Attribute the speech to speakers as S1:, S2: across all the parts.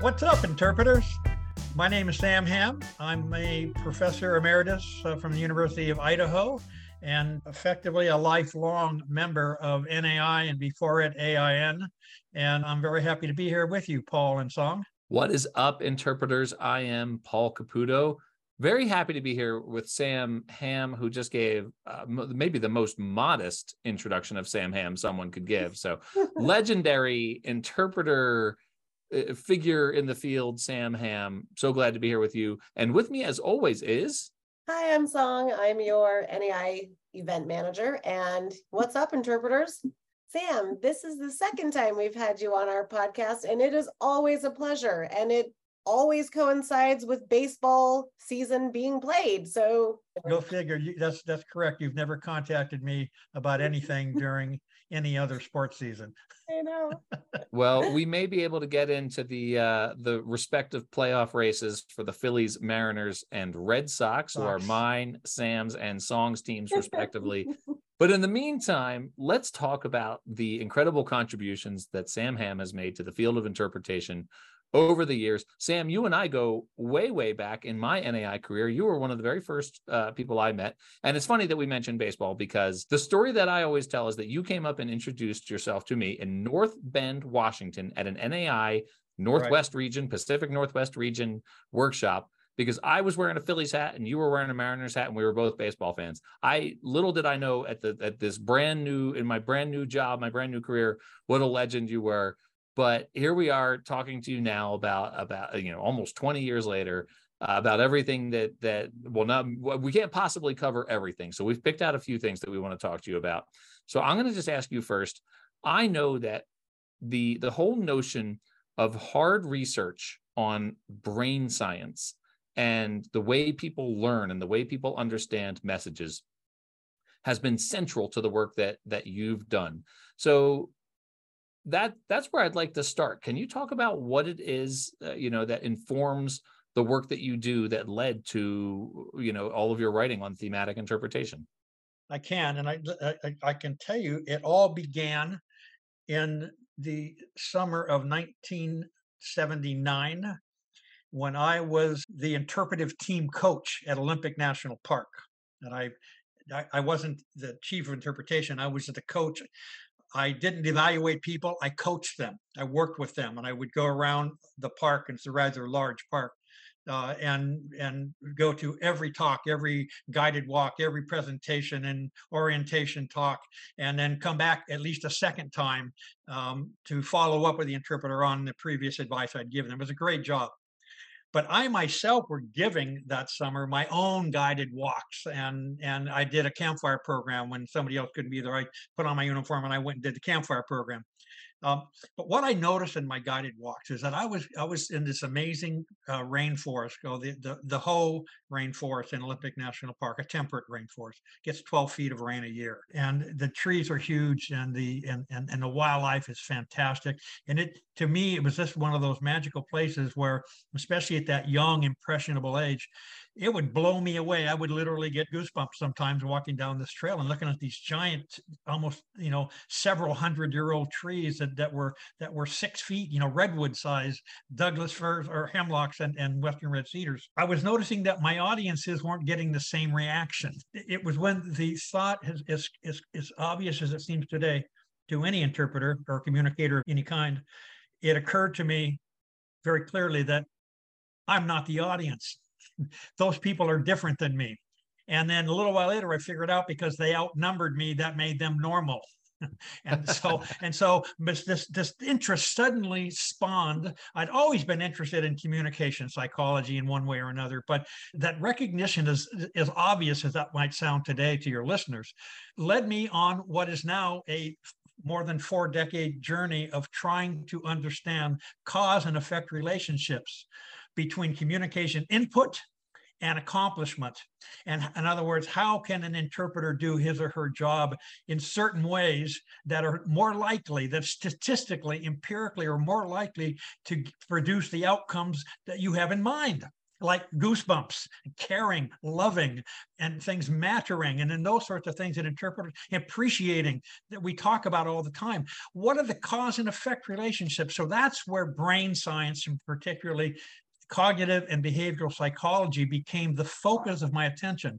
S1: What's up, interpreters? My name is Sam Ham. I'm a professor emeritus uh, from the University of Idaho and effectively a lifelong member of NAI and before it AIN. And I'm very happy to be here with you, Paul and Song.
S2: What is up, interpreters? I am Paul Caputo. Very happy to be here with Sam Ham, who just gave uh, maybe the most modest introduction of Sam Ham someone could give. So, legendary interpreter figure in the field, Sam Ham. So glad to be here with you. And with me, as always, is.
S3: Hi, I'm Song. I'm your NAI event manager. And what's up, interpreters? Sam, this is the second time we've had you on our podcast, and it is always a pleasure. And it always coincides with baseball season being played. So
S1: go figure. You, that's that's correct. You've never contacted me about anything during any other sports season.
S3: I know.
S2: well, we may be able to get into the uh, the respective playoff races for the Phillies, Mariners, and Red Sox, Sox. who are mine, Sam's, and Song's teams, respectively. but in the meantime, let's talk about the incredible contributions that Sam Ham has made to the field of interpretation over the years. Sam, you and I go way, way back in my NAI career. You were one of the very first uh, people I met. And it's funny that we mentioned baseball because the story that I always tell is that you came up and introduced yourself to me in North Bend, Washington at an NAI Northwest right. region, Pacific Northwest region workshop because I was wearing a Phillies hat and you were wearing a Mariners hat and we were both baseball fans. I little did I know at the at this brand new in my brand new job, my brand new career, what a legend you were but here we are talking to you now about about you know almost 20 years later uh, about everything that that well not we can't possibly cover everything. So we've picked out a few things that we want to talk to you about. So i'm going to just ask you first i know that the the whole notion of hard research on brain science and the way people learn and the way people understand messages has been central to the work that that you've done. So that that's where I'd like to start. Can you talk about what it is, uh, you know, that informs the work that you do that led to, you know, all of your writing on thematic interpretation?
S1: I can, and I, I, I can tell you, it all began in the summer of 1979 when I was the interpretive team coach at Olympic National Park. And I I, wasn't the chief of interpretation. I was the coach I didn't evaluate people. I coached them. I worked with them, and I would go around the park. And it's a rather large park, uh, and and go to every talk, every guided walk, every presentation and orientation talk, and then come back at least a second time um, to follow up with the interpreter on the previous advice I'd given them. It was a great job but I myself were giving that summer my own guided walks, and and I did a campfire program when somebody else couldn't be there. I put on my uniform and I went and did the campfire program. Um, but what I noticed in my guided walks is that I was I was in this amazing uh, rainforest, go the, the the rainforest in Olympic National Park, a temperate rainforest, gets 12 feet of rain a year, and the trees are huge, and the and and, and the wildlife is fantastic. And it to me, it was just one of those magical places where, especially at that young, impressionable age, it would blow me away. I would literally get goosebumps sometimes walking down this trail and looking at these giant, almost you know, several hundred year old trees that, that were that were six feet, you know, redwood size, Douglas firs or hemlocks and, and western red cedars. I was noticing that my audiences weren't getting the same reaction. It was when the thought is is is, is obvious as it seems today to any interpreter or communicator of any kind. It occurred to me very clearly that I'm not the audience those people are different than me. And then a little while later, I figured out because they outnumbered me, that made them normal. and so and so this this interest suddenly spawned i'd always been interested in communication psychology in one way or another but that recognition is as obvious as that might sound today to your listeners led me on what is now a more than four decade journey of trying to understand cause and effect relationships between communication input and accomplishments. And in other words, how can an interpreter do his or her job in certain ways that are more likely, that statistically, empirically, are more likely to produce the outcomes that you have in mind? like goosebumps, caring, loving, and things mattering, and then those sorts of things that interpret appreciating that we talk about all the time. What are the cause and effect relationships? So that's where brain science, and particularly cognitive and behavioral psychology, became the focus of my attention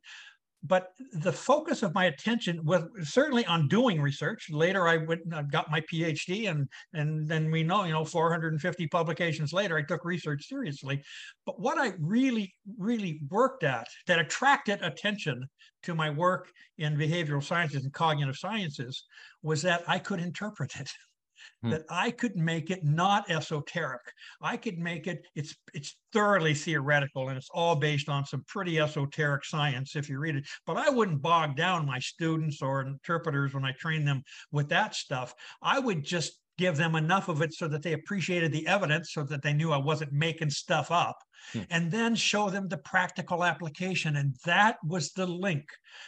S1: but the focus of my attention was certainly on doing research. Later, I went I got my PhD, and and then we know, you know, 450 publications later, I took research seriously. But what I really, really worked at that attracted attention to my work in behavioral sciences and cognitive sciences was that I could interpret it. Hmm. that I could make it not esoteric. I could make it it's it's thoroughly theoretical and it's all based on some pretty esoteric science if you read it. But I wouldn't bog down my students or interpreters when I train them with that stuff. I would just give them enough of it so that they appreciated the evidence so that they knew I wasn't making stuff up hmm. and then show them the practical application and that was the link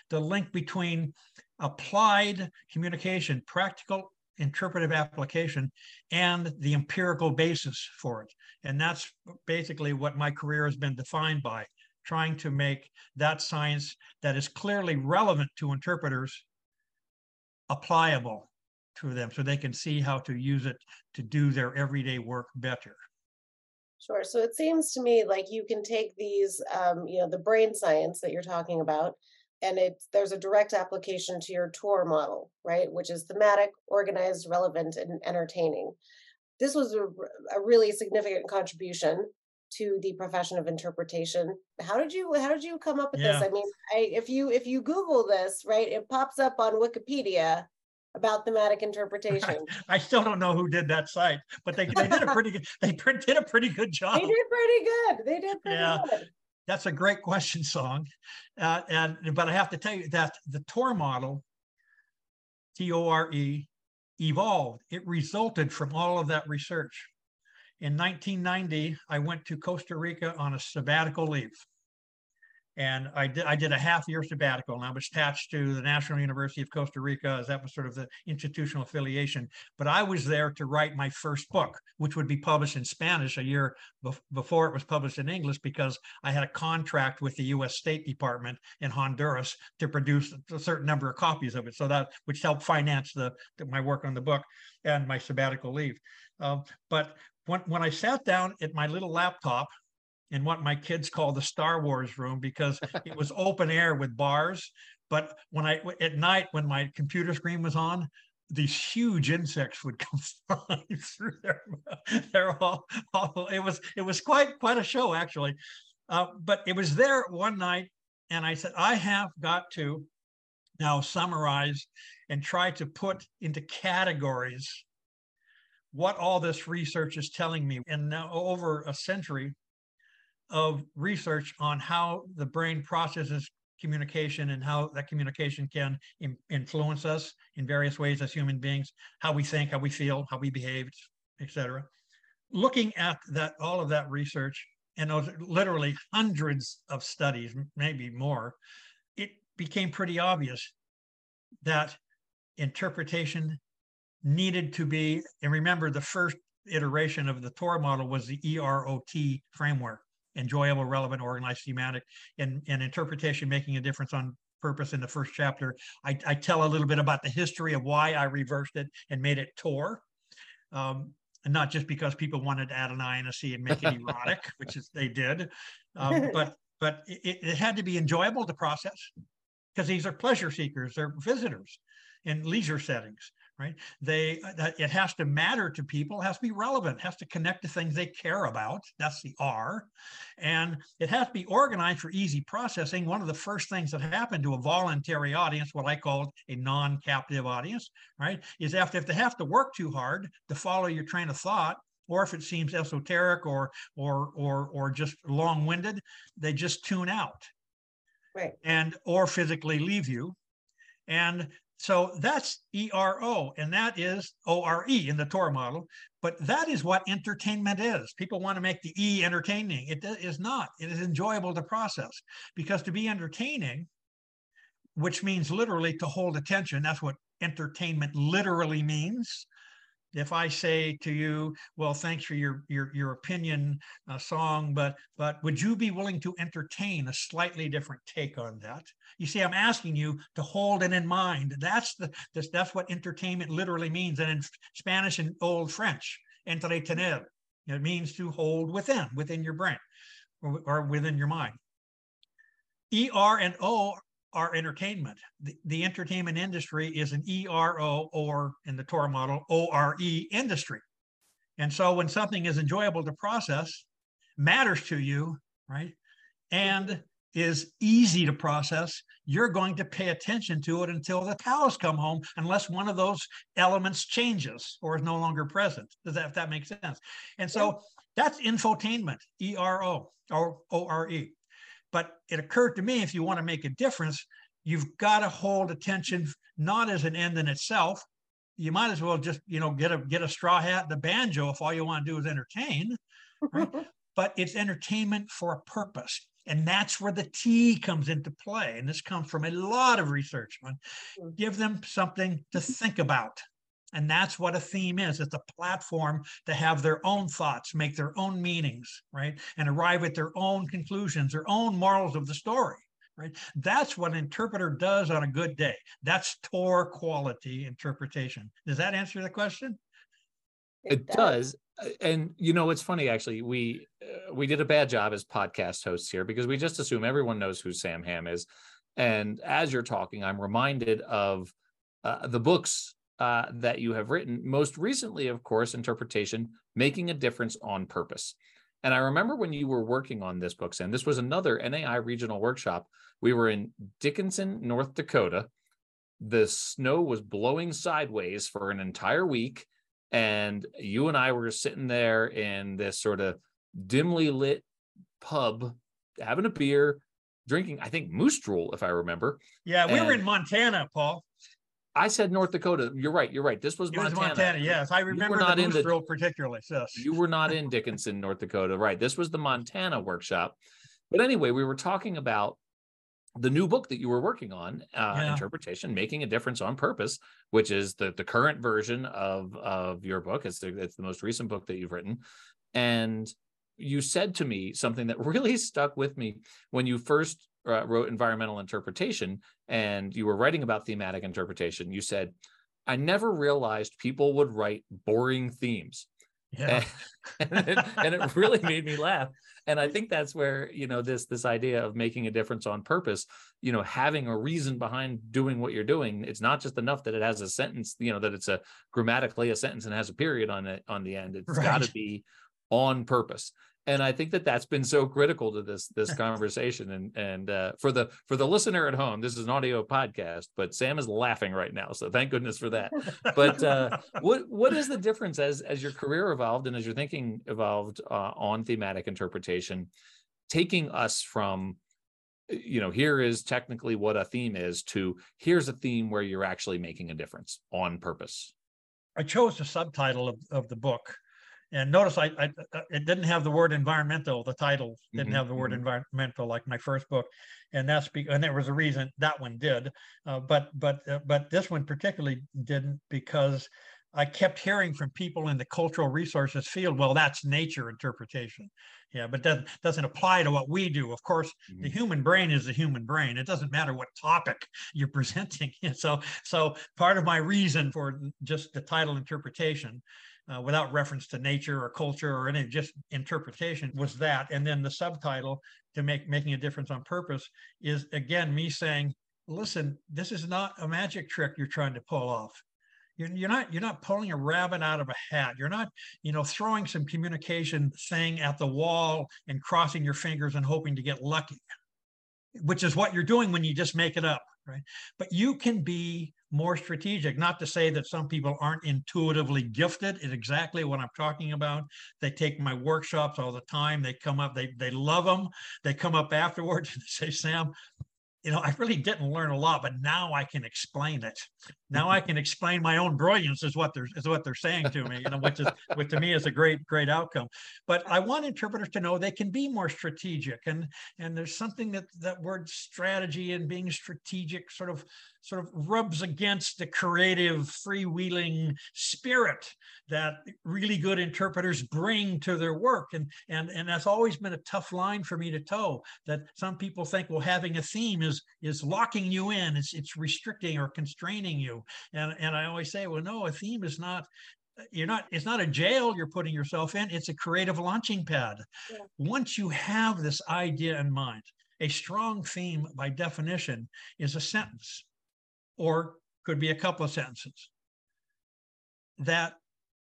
S1: the link between applied communication practical interpretive application and the empirical basis for it. And that's basically what my career has been defined by trying to make that science that is clearly relevant to interpreters applicable to them so they can see how to use it to do their everyday work better.
S3: Sure. So it seems to me like you can take these, um, you know, the brain science that you're talking about, and it's there's a direct application to your TORE model, right? Which is thematic, organized, relevant, and entertaining. This was a, a really significant contribution to the profession of interpretation. How did you how did you come up with yeah. this? I mean, I, if you if you Google this, right, it pops up on Wikipedia about thematic interpretation.
S1: I, I still don't know who did that site, but they, they did a pretty good they did a pretty good job.
S3: They did pretty good. They did pretty yeah. good.
S1: That's a great question, Song. Uh, and but I have to tell you that the TORE model, T-O-R-E, evolved. It resulted from all of that research. In 1990, I went to Costa Rica on a sabbatical leave and I did I did a half year sabbatical, and I was attached to the National University of Costa Rica as that was sort of the institutional affiliation. But I was there to write my first book, which would be published in Spanish a year bef- before it was published in English, because I had a contract with the U.S. State Department in Honduras to produce a certain number of copies of it, so that which helped finance the, my work on the book and my sabbatical leave. Uh, but when, when I sat down at my little laptop in what my kids call the Star Wars room because it was open air with bars. But when I at night when my computer screen was on, these huge insects would come flying through there. They're all, all, it was it was quite quite a show actually. Uh, but it was there one night, and I said I have got to now summarize and try to put into categories what all this research is telling me. And now over a century, of research on how the brain processes communication and how that communication can Im- influence us in various ways as human beings, how we think, how we feel, how we behave, etc. Looking at that, all of that research, and those literally hundreds of studies, maybe more, it became pretty obvious that interpretation needed to be, and remember the first iteration of the TORE model was the EROT framework enjoyable, relevant, organized, thematic, and, and interpretation making a difference on purpose in the first chapter. I, I, tell a little bit about the history of why I reversed it and made it TORE. Um, and not just because people wanted to add an I and a C and make it erotic, which is they did, um, but but it, it had to be enjoyable to process because these are pleasure seekers, they're visitors in leisure settings right? They uh, that it has to matter to people, has to be relevant, has to connect to things they care about. That's the R, and it has to be organized for easy processing. One of the first things that happened to a voluntary audience, what I call a non-captive audience, right, is after if they have to work too hard to follow your train of thought, or if it seems esoteric or or or or just long-winded, they just tune out.
S3: Right.
S1: And or physically leave you. And so that's ERO, and that is ORE in the TORE model. But that is what entertainment is. People want to make the E entertaining. It is not. It is enjoyable to process because to be entertaining, which means literally to hold attention, that's what entertainment literally means. If I say to you, "Well, thanks for your your your opinion, uh, song, but but would you be willing to entertain a slightly different take on that?" You see, I'm asking you to hold it in mind. That's the that's, that's what entertainment literally means, and in Spanish and Old French, entretener, it means to hold within within your brain or, or within your mind. ER and O are entertainment. The, the entertainment industry is an ERO or in the TORE model, ORE industry. And so when something is enjoyable to process, matters to you, right? And is easy to process, you're going to pay attention to it until the cows come home, unless one of those elements changes or is no longer present. Does that if that makes sense? And so that's infotainment, E R O or O R E. But it occurred to me if you want to make a difference, you've got to hold attention not as an end in itself. You might as well just, you know, get a get a straw hat and a banjo if all you want to do is entertain. Right? but it's entertainment for a purpose. And that's where the T comes into play. And this comes from a lot of research hmm. give them something to think about. And that's what a theme is. It's a platform to have their own thoughts, make their own meanings, right? And arrive at their own conclusions, their own morals of the story, right? That's what an interpreter does on a good day. That's TORE quality interpretation. Does that answer the question?
S2: It, does. And you know, it's funny actually. We uh, we did a bad job as podcast hosts here because we just assume everyone knows who Sam Ham is. And as you're talking, I'm reminded of uh, the books uh, that you have written. Most recently, of course, interpretation, making a difference on purpose. And I remember when you were working on this book, and this was another NAI regional workshop. We were in Dickinson, North Dakota. The snow was blowing sideways for an entire week and you and I were sitting there in this sort of dimly lit pub, having a beer, drinking, I think Moose Drool, if I remember.
S1: Yeah, we and were in Montana, Paul.
S2: I said North Dakota. You're right. You're right. This was
S1: it
S2: Montana.
S1: Was Montana. Yes, I remember not in the, particularly. Yes.
S2: You were not in Dickinson, North Dakota. Right. This was the Montana workshop. But anyway, we were talking about the new book that you were working on, uh, yeah. interpretation, making a difference on purpose, which is the the current version of of your book. It's the it's the most recent book that you've written, and you said to me something that really stuck with me when you first uh, wrote environmental interpretation and you were writing about thematic interpretation. You said, "I never realized people would write boring themes."
S1: Yeah.
S2: And, and, it, and it really made me laugh and i think that's where you know this this idea of making a difference on purpose you know having a reason behind doing what you're doing it's not just enough that it has a sentence you know that it's a grammatically a sentence and has a period on it on the end It's right. got to be on purpose and I think that that's been so critical to this this conversation. And and uh, for the for the listener at home, this is an audio podcast, but Sam is laughing right now, so thank goodness for that. But uh, what what is the difference as as your career evolved and as your thinking evolved uh, on thematic interpretation, taking us from you know here is technically what a theme is to here's a theme where you're actually making a difference on purpose.
S1: I chose the subtitle of, of the book and notice I, I, uh, it didn't have the word environmental. The title didn't mm-hmm, have the word mm-hmm. environmental like my first book, and that's be, and there was a reason that one did, uh, but but uh, but this one particularly didn't because I kept hearing from people in the cultural resources field, well, that's nature interpretation. Yeah, but that doesn't apply to what we do. Of course, mm-hmm. the human brain is the human brain. It doesn't matter what topic you're presenting. so, so part of my reason for just the title interpretation uh, without reference to nature or culture or any just interpretation was that. And then the subtitle to make making a difference on purpose is again me saying listen this is not a magic trick you're trying to pull off. You're, you're not you're not pulling a rabbit out of a hat. You're not you know throwing some communication thing at the wall and crossing your fingers and hoping to get lucky which is what you're doing when you just make it up right but you can be more strategic. Not to say that some people aren't intuitively gifted in exactly what I'm talking about. They take my workshops all the time. They come up, they they love them. They come up afterwards and say, Sam, you know, I really didn't learn a lot, but now I can explain it. Now mm-hmm. I can explain my own brilliance is what they're is what they're saying to me, you know, which is which to me is a great, great outcome. But I want interpreters to know they can be more strategic. And and there's something that that word strategy and being strategic sort of sort of rubs against the creative, freewheeling spirit that really good interpreters bring to their work. And, and, and that's always been a tough line for me to toe that some people think, well, having a theme is, is locking you in, it's, it's restricting or constraining you. And, and I always say, well, no, a theme is not you're not it's not a jail you're putting yourself in it's a creative launching pad yeah. once you have this idea in mind a strong theme by definition is a sentence or could be a couple of sentences that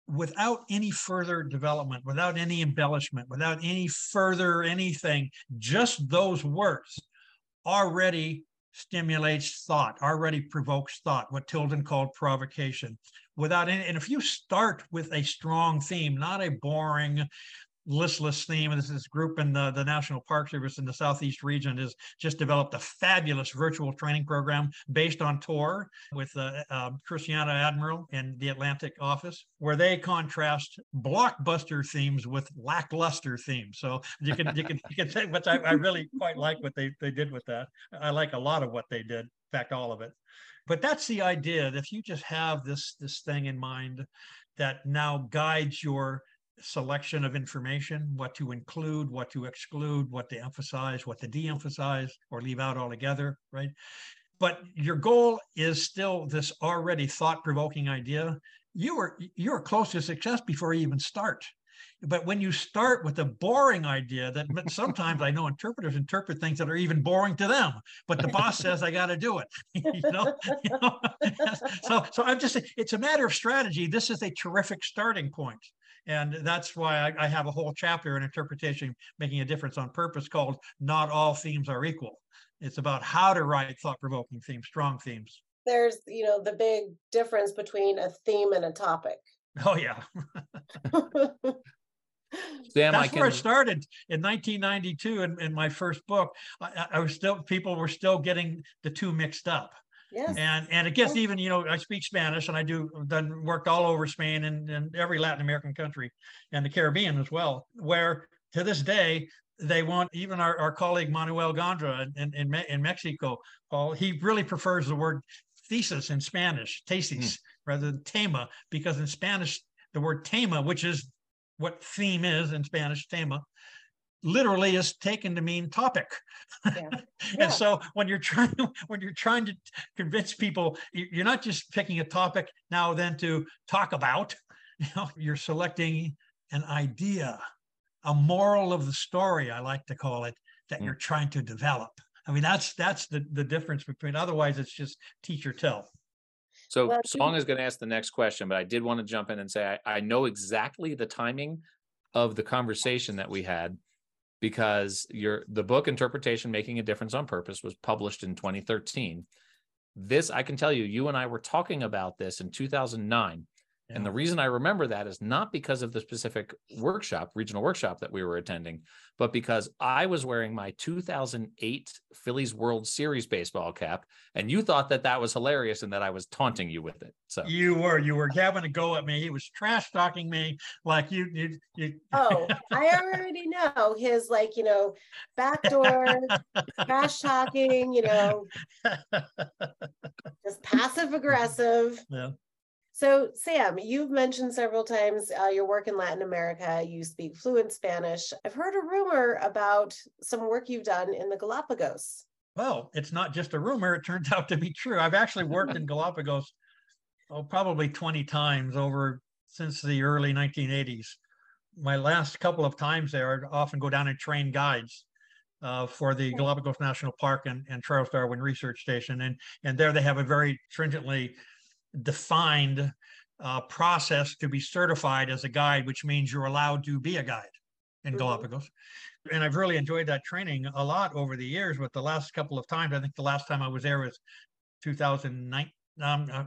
S1: without any further development without any embellishment without any further anything just those words already stimulates thought, already provokes thought, what Tilden called provocation. Without any, and if you start with a strong theme, not a boring, listless theme. And this, this group in the, the National Park Service in the Southeast region has just developed a fabulous virtual training program based on TORE with uh, uh, Christiana Admiral in the Atlantic office, where they contrast blockbuster themes with lackluster themes. So you can you can you can say, which I, I really quite like what they they did with that. I like a lot of what they did. In fact, all of it. But that's the idea that if you just have this this thing in mind that now guides your selection of information, what to include, what to exclude, what to emphasize, what to de-emphasize or leave out altogether, right? But your goal is still this already thought-provoking idea. You are you're close to success before you even start. But when you start with a boring idea that sometimes I know interpreters interpret things that are even boring to them, but the boss says I got to do it. you, know? you know? so so I'm just it's a matter of strategy. This is a terrific starting point. And that's why I, I, have a whole chapter in interpretation making a difference on purpose called Not All Themes Are Equal. It's about how to write thought provoking themes, strong themes.
S3: There's, you know, the big difference between a theme and a topic.
S1: Oh, yeah. Sam, That's can... where it started in 1992 in, in my first book. I, I was still, people were still getting the two mixed up. Yes. And and it gets even, you know, I speak Spanish and I do done worked all over Spain and, and every Latin American country and the Caribbean as well, where to this day they want even our, our colleague Manuel Gondra in, in, in Mexico, Paul, he really prefers the word thesis in Spanish, tesis, mm. rather than tema, because in Spanish, the word tema, which is what theme is in Spanish, tema, literally is taken to mean topic. Yeah. Yeah. and so when you're trying when you're trying to convince people, you're not just picking a topic now then to talk about. You know, you're selecting an idea, a moral of the story, I like to call it, that mm. you're trying to develop. I mean, that's that's the the difference between. Otherwise, it's just teach or tell.
S2: So well, Song is going to ask the next question, but I did want to jump in and say I, I know exactly the timing of the conversation that we had because your the book interpretation making a difference on purpose was published in 2013 this i can tell you you and i were talking about this in 2009 yeah. And the reason I remember that is not because of the specific workshop, regional workshop that we were attending, but because I was wearing my 2008 Phillies World Series baseball cap, and you thought that that was hilarious and that I was taunting you with it. So
S1: you were, you were having a go at me. He was trash talking me like you, you, you.
S3: Oh, I already know his like you know backdoor trash talking. You know, just passive aggressive.
S1: Yeah.
S3: So, Sam, you've mentioned several times uh, your work in Latin America. You speak fluent Spanish. I've heard a rumor about some work you've done in the Galapagos.
S1: Well, it's not just a rumor, it turns out to be true. I've actually worked in Galapagos oh, probably 20 times over since the early 1980s. My last couple of times there, I'd often go down and train guides. Uh, for the Galapagos National Park and, and Charles Darwin Research Station. And, and there they have a very stringently defined uh, process to be certified as a guide, which means you're allowed to be a guide in mm-hmm. Galapagos. And I've really enjoyed that training a lot over the years. But the last couple of times, I think the last time I was there was 2009, um, uh,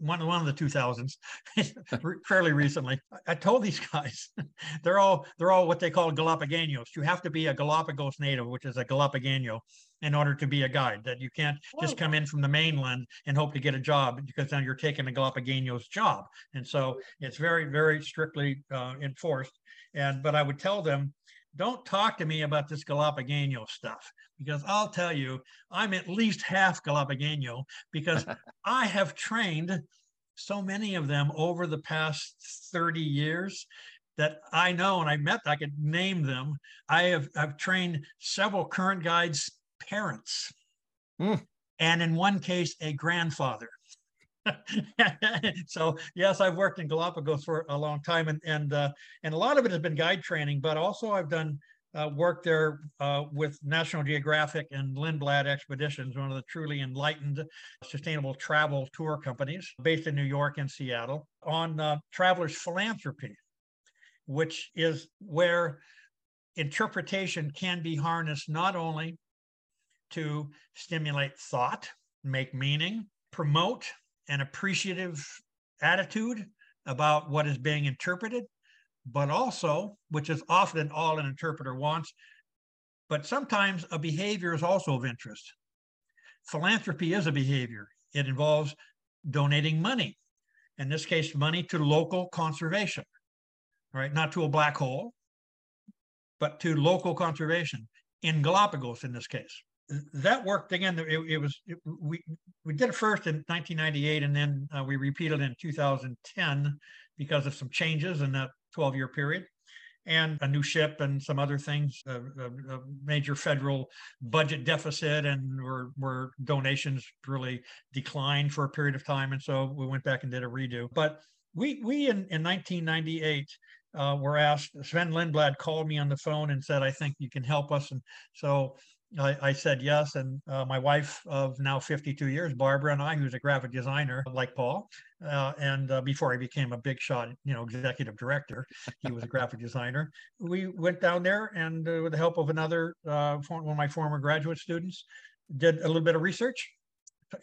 S1: one one of the 2000s, fairly recently. I told these guys, they're all they're all what they call Galapagos. You have to be a Galapagos native, which is a Galapagos, in order to be a guide. That you can't just come in from the mainland and hope to get a job because then you're taking a Galapagos job. And so it's very very strictly uh, enforced. And but I would tell them don't talk to me about this Galapagos stuff because I'll tell you, I'm at least half Galapagos because I have trained so many of them over the past 30 years that I know and I met, I could name them. I have I've trained several current guides' parents. Mm. And in one case, a grandfather. so yes, I've worked in Galapagos for a long time, and and uh, and a lot of it has been guide training, but also I've done uh, work there uh, with National Geographic and Lindblad Expeditions, one of the truly enlightened sustainable travel tour companies based in New York and Seattle, on uh, travelers' philanthropy, which is where interpretation can be harnessed not only to stimulate thought, make meaning, promote an appreciative attitude about what is being interpreted, but also, which is often all an interpreter wants, but sometimes a behavior is also of interest. Philanthropy is a behavior. It involves donating money, in this case, money to local conservation, right? Not to a black hole, but to local conservation in Galapagos in this case. That worked again. It, it was it, we we did it first in 1998, and then uh, we repeated in 2010 because of some changes in that 12 year period and a new ship and some other things, a, a, a major federal budget deficit, and where, where donations really declined for a period of time. And so we went back and did a redo. But we, we in, in 1998 uh, were asked, Sven Lindblad called me on the phone and said, I think you can help us. And so I, I, said yes. And uh, my wife of now 52 years, Barbara, and I, who's a graphic designer like Paul, uh, and uh, before I became a big shot, you know, executive director, he was a graphic designer. We went down there and, uh, with the help of another uh, one of my former graduate students, did a little bit of research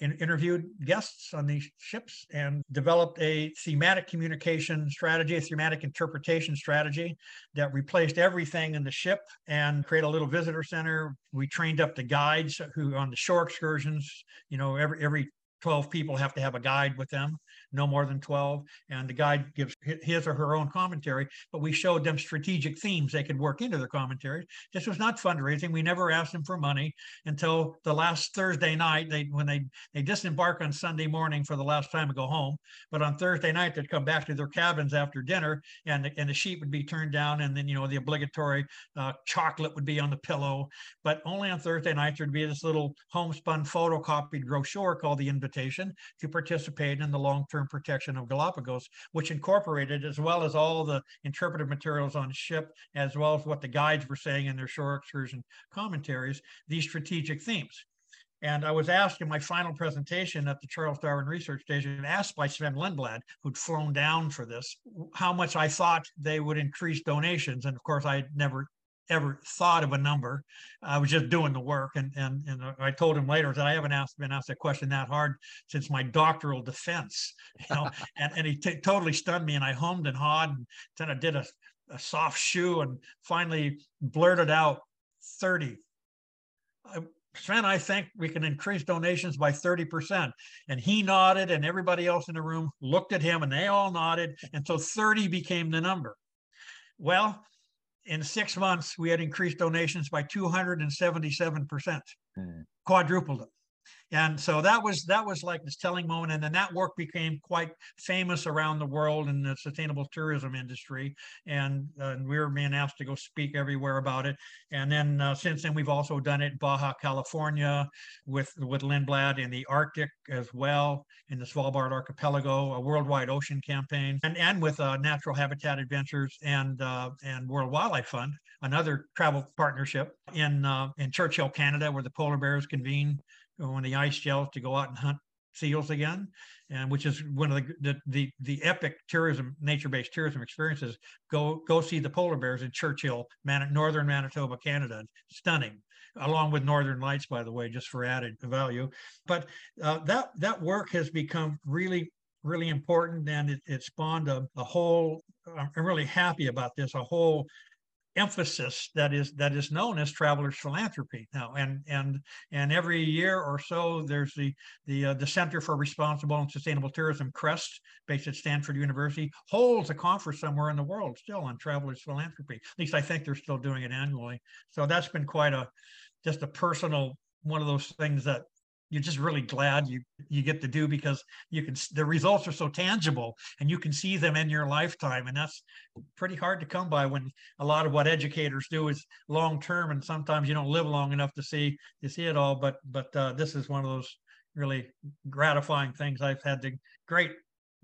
S1: interviewed guests on these ships and developed a thematic communication strategy, a thematic interpretation strategy that replaced everything in the ship and create a little visitor center. We trained up the guides who on the shore excursions, you know, every every 12 people have to have a guide with them no more than 12. And the guide gives his or her own commentary, but we showed them strategic themes they could work into their commentary. This was not fundraising. We never asked them for money until the last Thursday night. They when they they disembark on Sunday morning for the last time to go home. But on Thursday night, they'd come back to their cabins after dinner, and the, and the sheet would be turned down, and then you know the obligatory uh, chocolate would be on the pillow. But only on Thursday nights there'd be this little homespun photocopied brochure called the to participate in the long-term protection of Galapagos, which incorporated as well as all the interpretive materials on ship, as well as what the guides were saying in their shore excursion commentaries, these strategic themes. And I was asked in my final presentation at the Charles Darwin Research Station, asked by Sven Lindblad, who'd flown down for this, how much I thought they would increase donations. And of course, I never ever thought of a number. I was just doing the work, and and and I told him later that I haven't asked been asked that question that hard since my doctoral defense, you know. and and he t- totally stunned me, and I hummed and hawed, and then I did a, a soft shoe, and finally blurted out thirty. I, Sven, I think we can increase donations by 30%. And he nodded, and everybody else in the room looked at him, and they all nodded. And so 30 became the number. Well, in six months, we had increased donations by 277%, mm. quadrupled it and so that was that was like this telling moment. And then that work became quite famous around the world in the sustainable tourism industry. And, uh, and we were being asked to go speak everywhere about it. And then uh, since then we've also done it in baja california with with lindblad in the arctic as well in the svalbard archipelago a worldwide ocean campaign and and with uh, natural habitat adventures and uh, and world wildlife fund another travel partnership in uh, in churchill canada where the polar bears convene on the ice shelves to go out and hunt seals again, and which is one of the the the, the epic tourism, nature-based tourism experiences. Go go see the polar bears in Churchill, Man- northern Manitoba, Canada. Stunning, along with Northern Lights, by the way, just for added value. But uh, that that work has become really really important, and it, it spawned a, a whole. I'm really happy about this. A whole emphasis that is that is known as travelers philanthropy. Now and and and every year or so there's the the uh, the center for responsible and sustainable tourism crest based at stanford university holds a conference somewhere in the world still on travelers philanthropy. At least i think they're still doing it annually. So that's been quite a just a personal one of those things that you're just really glad you you get to do because you can the results are so tangible and you can see them in your lifetime. And that's pretty hard to come by when a lot of what educators do is long term and sometimes you don't live long enough to see to see it all. But but uh, this is one of those really gratifying things i've had the great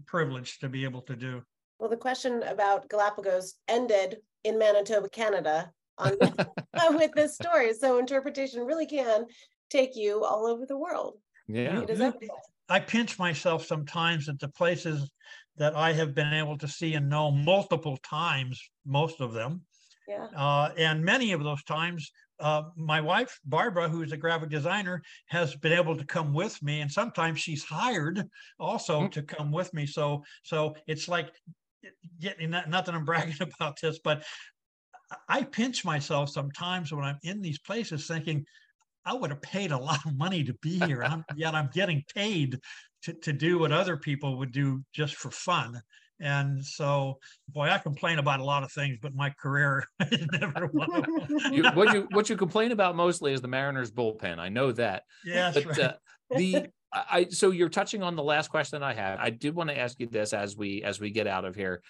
S1: privilege to be able to do.
S3: Well the question about galapagos ended in manitoba canada on with this story. So interpretation really can take you all over the world.
S2: Yeah.
S1: I pinch myself sometimes at the places that I have been able to see and know multiple times, most of them.
S3: Yeah.
S1: Uh, and many of those times, uh, my wife, Barbara, who is a graphic designer, has been able to come with me. And sometimes she's hired also mm-hmm. to come with me. So, so it's like, getting not, not that I'm bragging about this, but I pinch myself sometimes when I'm in these places thinking, I would have paid a lot of money to be here. I'm, yet I'm getting paid to, to do what other people would do just for fun. And so, boy, I complain about a lot of things, but my career is never one
S2: you, what you what you complain about mostly is the Mariners bullpen. I know that.
S1: Yeah,
S2: but
S1: right.
S2: uh, the I so you're touching on the last question I had. I did want to ask you this as we as we get out of here.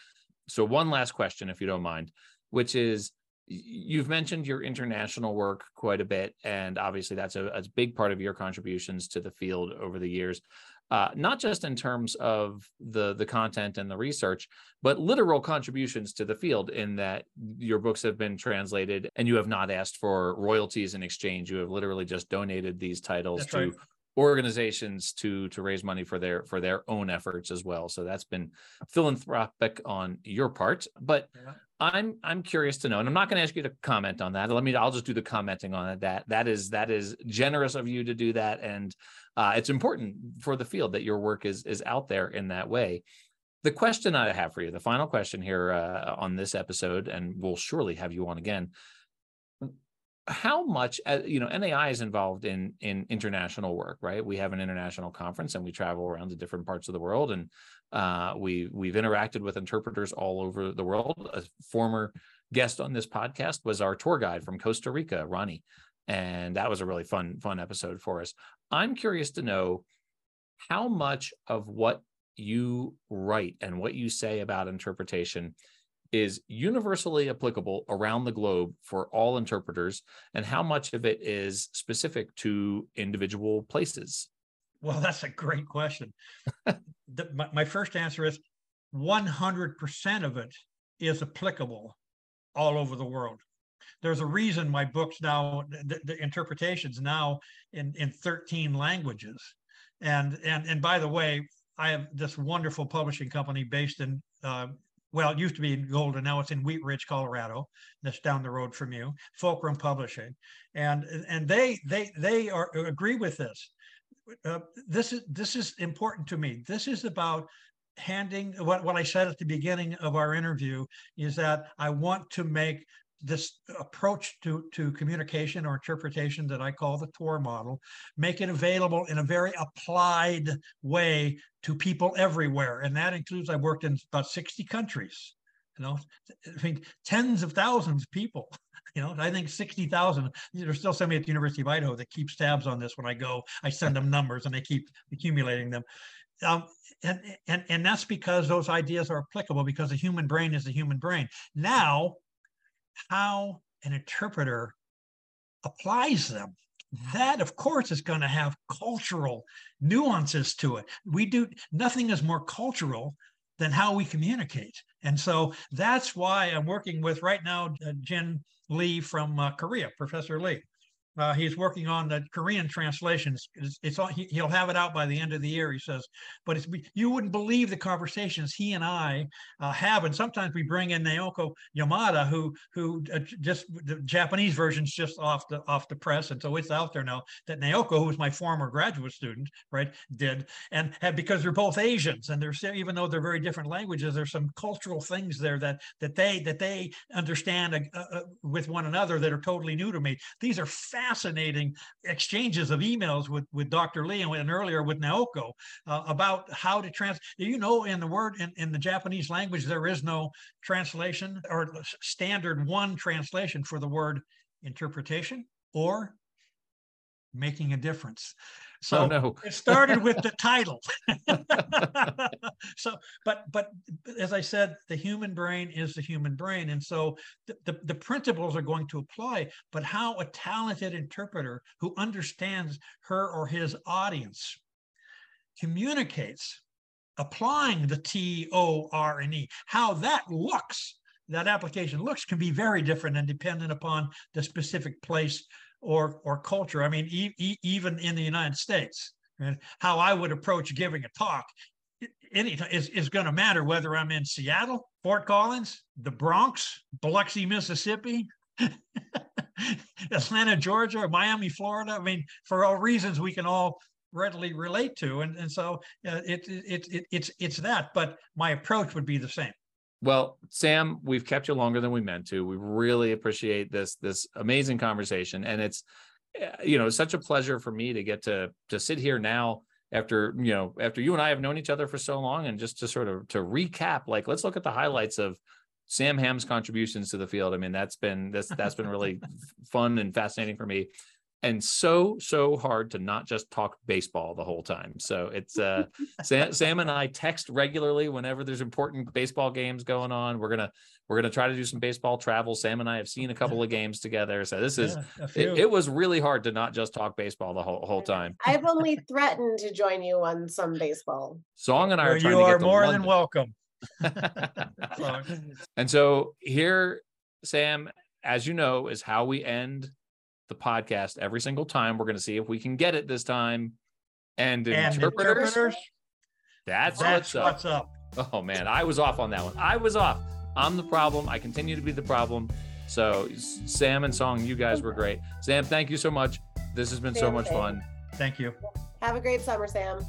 S2: So one last question, if you don't mind, which is you've mentioned your international work quite a bit and obviously that's a, a big part of your contributions to the field over the years. Uh, not just in terms of the the content and the research but literal contributions to the field in that your books have been translated and you have not asked for royalties in exchange. You have literally just donated these titles
S1: that's
S2: to
S1: right
S2: organizations to to raise money for their for their own efforts as well. So that's been philanthropic on your part but yeah. i'm i'm curious to know and i'm not going to ask you to comment on that. Let me i'll just do the commenting on it. That that is that is generous of you to do that and uh, it's important for the field that your work is is out there in that way. The question i have for you the final question here uh, on this episode and we'll surely have you on again how much uh, you know NAI is involved in in international work, right? We have an international conference and we travel around to different parts of the world, and uh, we we've interacted with interpreters all over the world. A former guest on this podcast was our tour guide from Costa Rica, Ronnie, and that was a really fun fun episode for us. I'm curious to know how much of what you write and what you say about interpretation is universally applicable around the globe for all interpreters and how much of it is specific to individual places?
S1: Well, that's a great question. the, my, my, first answer is 100% of it is applicable all over the world. There's a reason my books now, the, the interpretations now in, in 13 languages. And, and, and by the way, I have this wonderful publishing company based in uh, well, it used to be in Golden, now it's in Wheat Ridge, Colorado. That's down the road from you. Fulcrum Publishing, and and they they they are agree with this. Uh, this is this is important to me. This is about handing what, what I said at the beginning of our interview is that I want to make this approach to, to communication or interpretation that I call the TORE model, make it available in a very applied way to people everywhere. And that includes, I've worked in about 60 countries, you know, I mean, tens of thousands of people. You know, I think 60,000. There's still somebody at the University of Idaho that keeps tabs on this when I go. I send them numbers and they keep accumulating them. Um, and, and, and that's because those ideas are applicable because the human brain is the human brain. Now, how an interpreter applies them. That of course is going to have cultural nuances to it. We do nothing is more cultural than how we communicate. And so that's why i'm working with right now uh, jin lee from uh, korea professor lee Uh, he's working on the Korean translations. It's, it's all, he, he'll have it out by the end of the year, he says. But it's you wouldn't believe the conversations he and I uh, have, and sometimes we bring in Naoko Yamada, who who uh, just the Japanese version's just off the off the press, and so it's out there now. That Naoko, who was my former graduate student, right, did, and have because they're both Asians, and there's even though they're very different languages, there's some cultural things there that that they that they understand uh, uh, with one another that are totally new to me. These are fascinating exchanges of emails with, with Dr. Lee and, and earlier with Naoko uh, about how to trans. You know, in the word in, in the Japanese language, there is no translation or standard one translation for the word interpretation or making a difference. So
S2: oh, no.
S1: it started with the title. so, but but as I said, the human brain is the human brain, and so the, the, the principles are going to apply. But how a talented interpreter who understands her or his audience communicates, applying the T O R N E, how that looks that application looks can be very different and dependent upon the specific place or or culture. I mean, e- e- even in the United States, and how I would approach giving a talk, any is is going to matter whether I'm in Seattle, Fort Collins, the Bronx, Biloxi, Mississippi. Atlanta, Georgia, or Miami, Florida. I mean, for all reasons we can all readily relate to, and and so uh, it, it it it's it's that. But my approach would be the same.
S2: Well, Sam, we've kept you longer than we meant to. We really appreciate this this amazing conversation, and it's eh, you know such a pleasure for me to get to to sit here now after you know after you and I have known each other for so long, and just to sort of to recap, like let's look at the highlights of Sam Ham's contributions to the field. I mean, that's been this that's been really fun and fascinating for me and so so hard to not just talk baseball the whole time. So it's uh, Sam, Sam, and I text regularly whenever there's important baseball games going on. We're gonna we're gonna try to do some baseball travel. Sam and I have seen a couple of games together, so this is yeah, it, it, was really hard to not just talk baseball the whole whole time.
S3: I've only threatened to join you on some baseball.
S2: Song and I are
S1: you are more London. than welcome.
S2: and so here, Sam, as you know, is how we end the podcast every single time. We're going to see if we can get it this time. And, and interpreters, interpreters, that's,
S1: that's
S2: what's,
S1: up.
S2: what's up. Oh man, I was off on that one. I was off. I'm the problem. I continue to be the problem. So Sam and Song, you guys were great. Sam, thank you so much. This has been Sam, so much fun.
S1: Thank you.
S3: Have a great summer, Sam.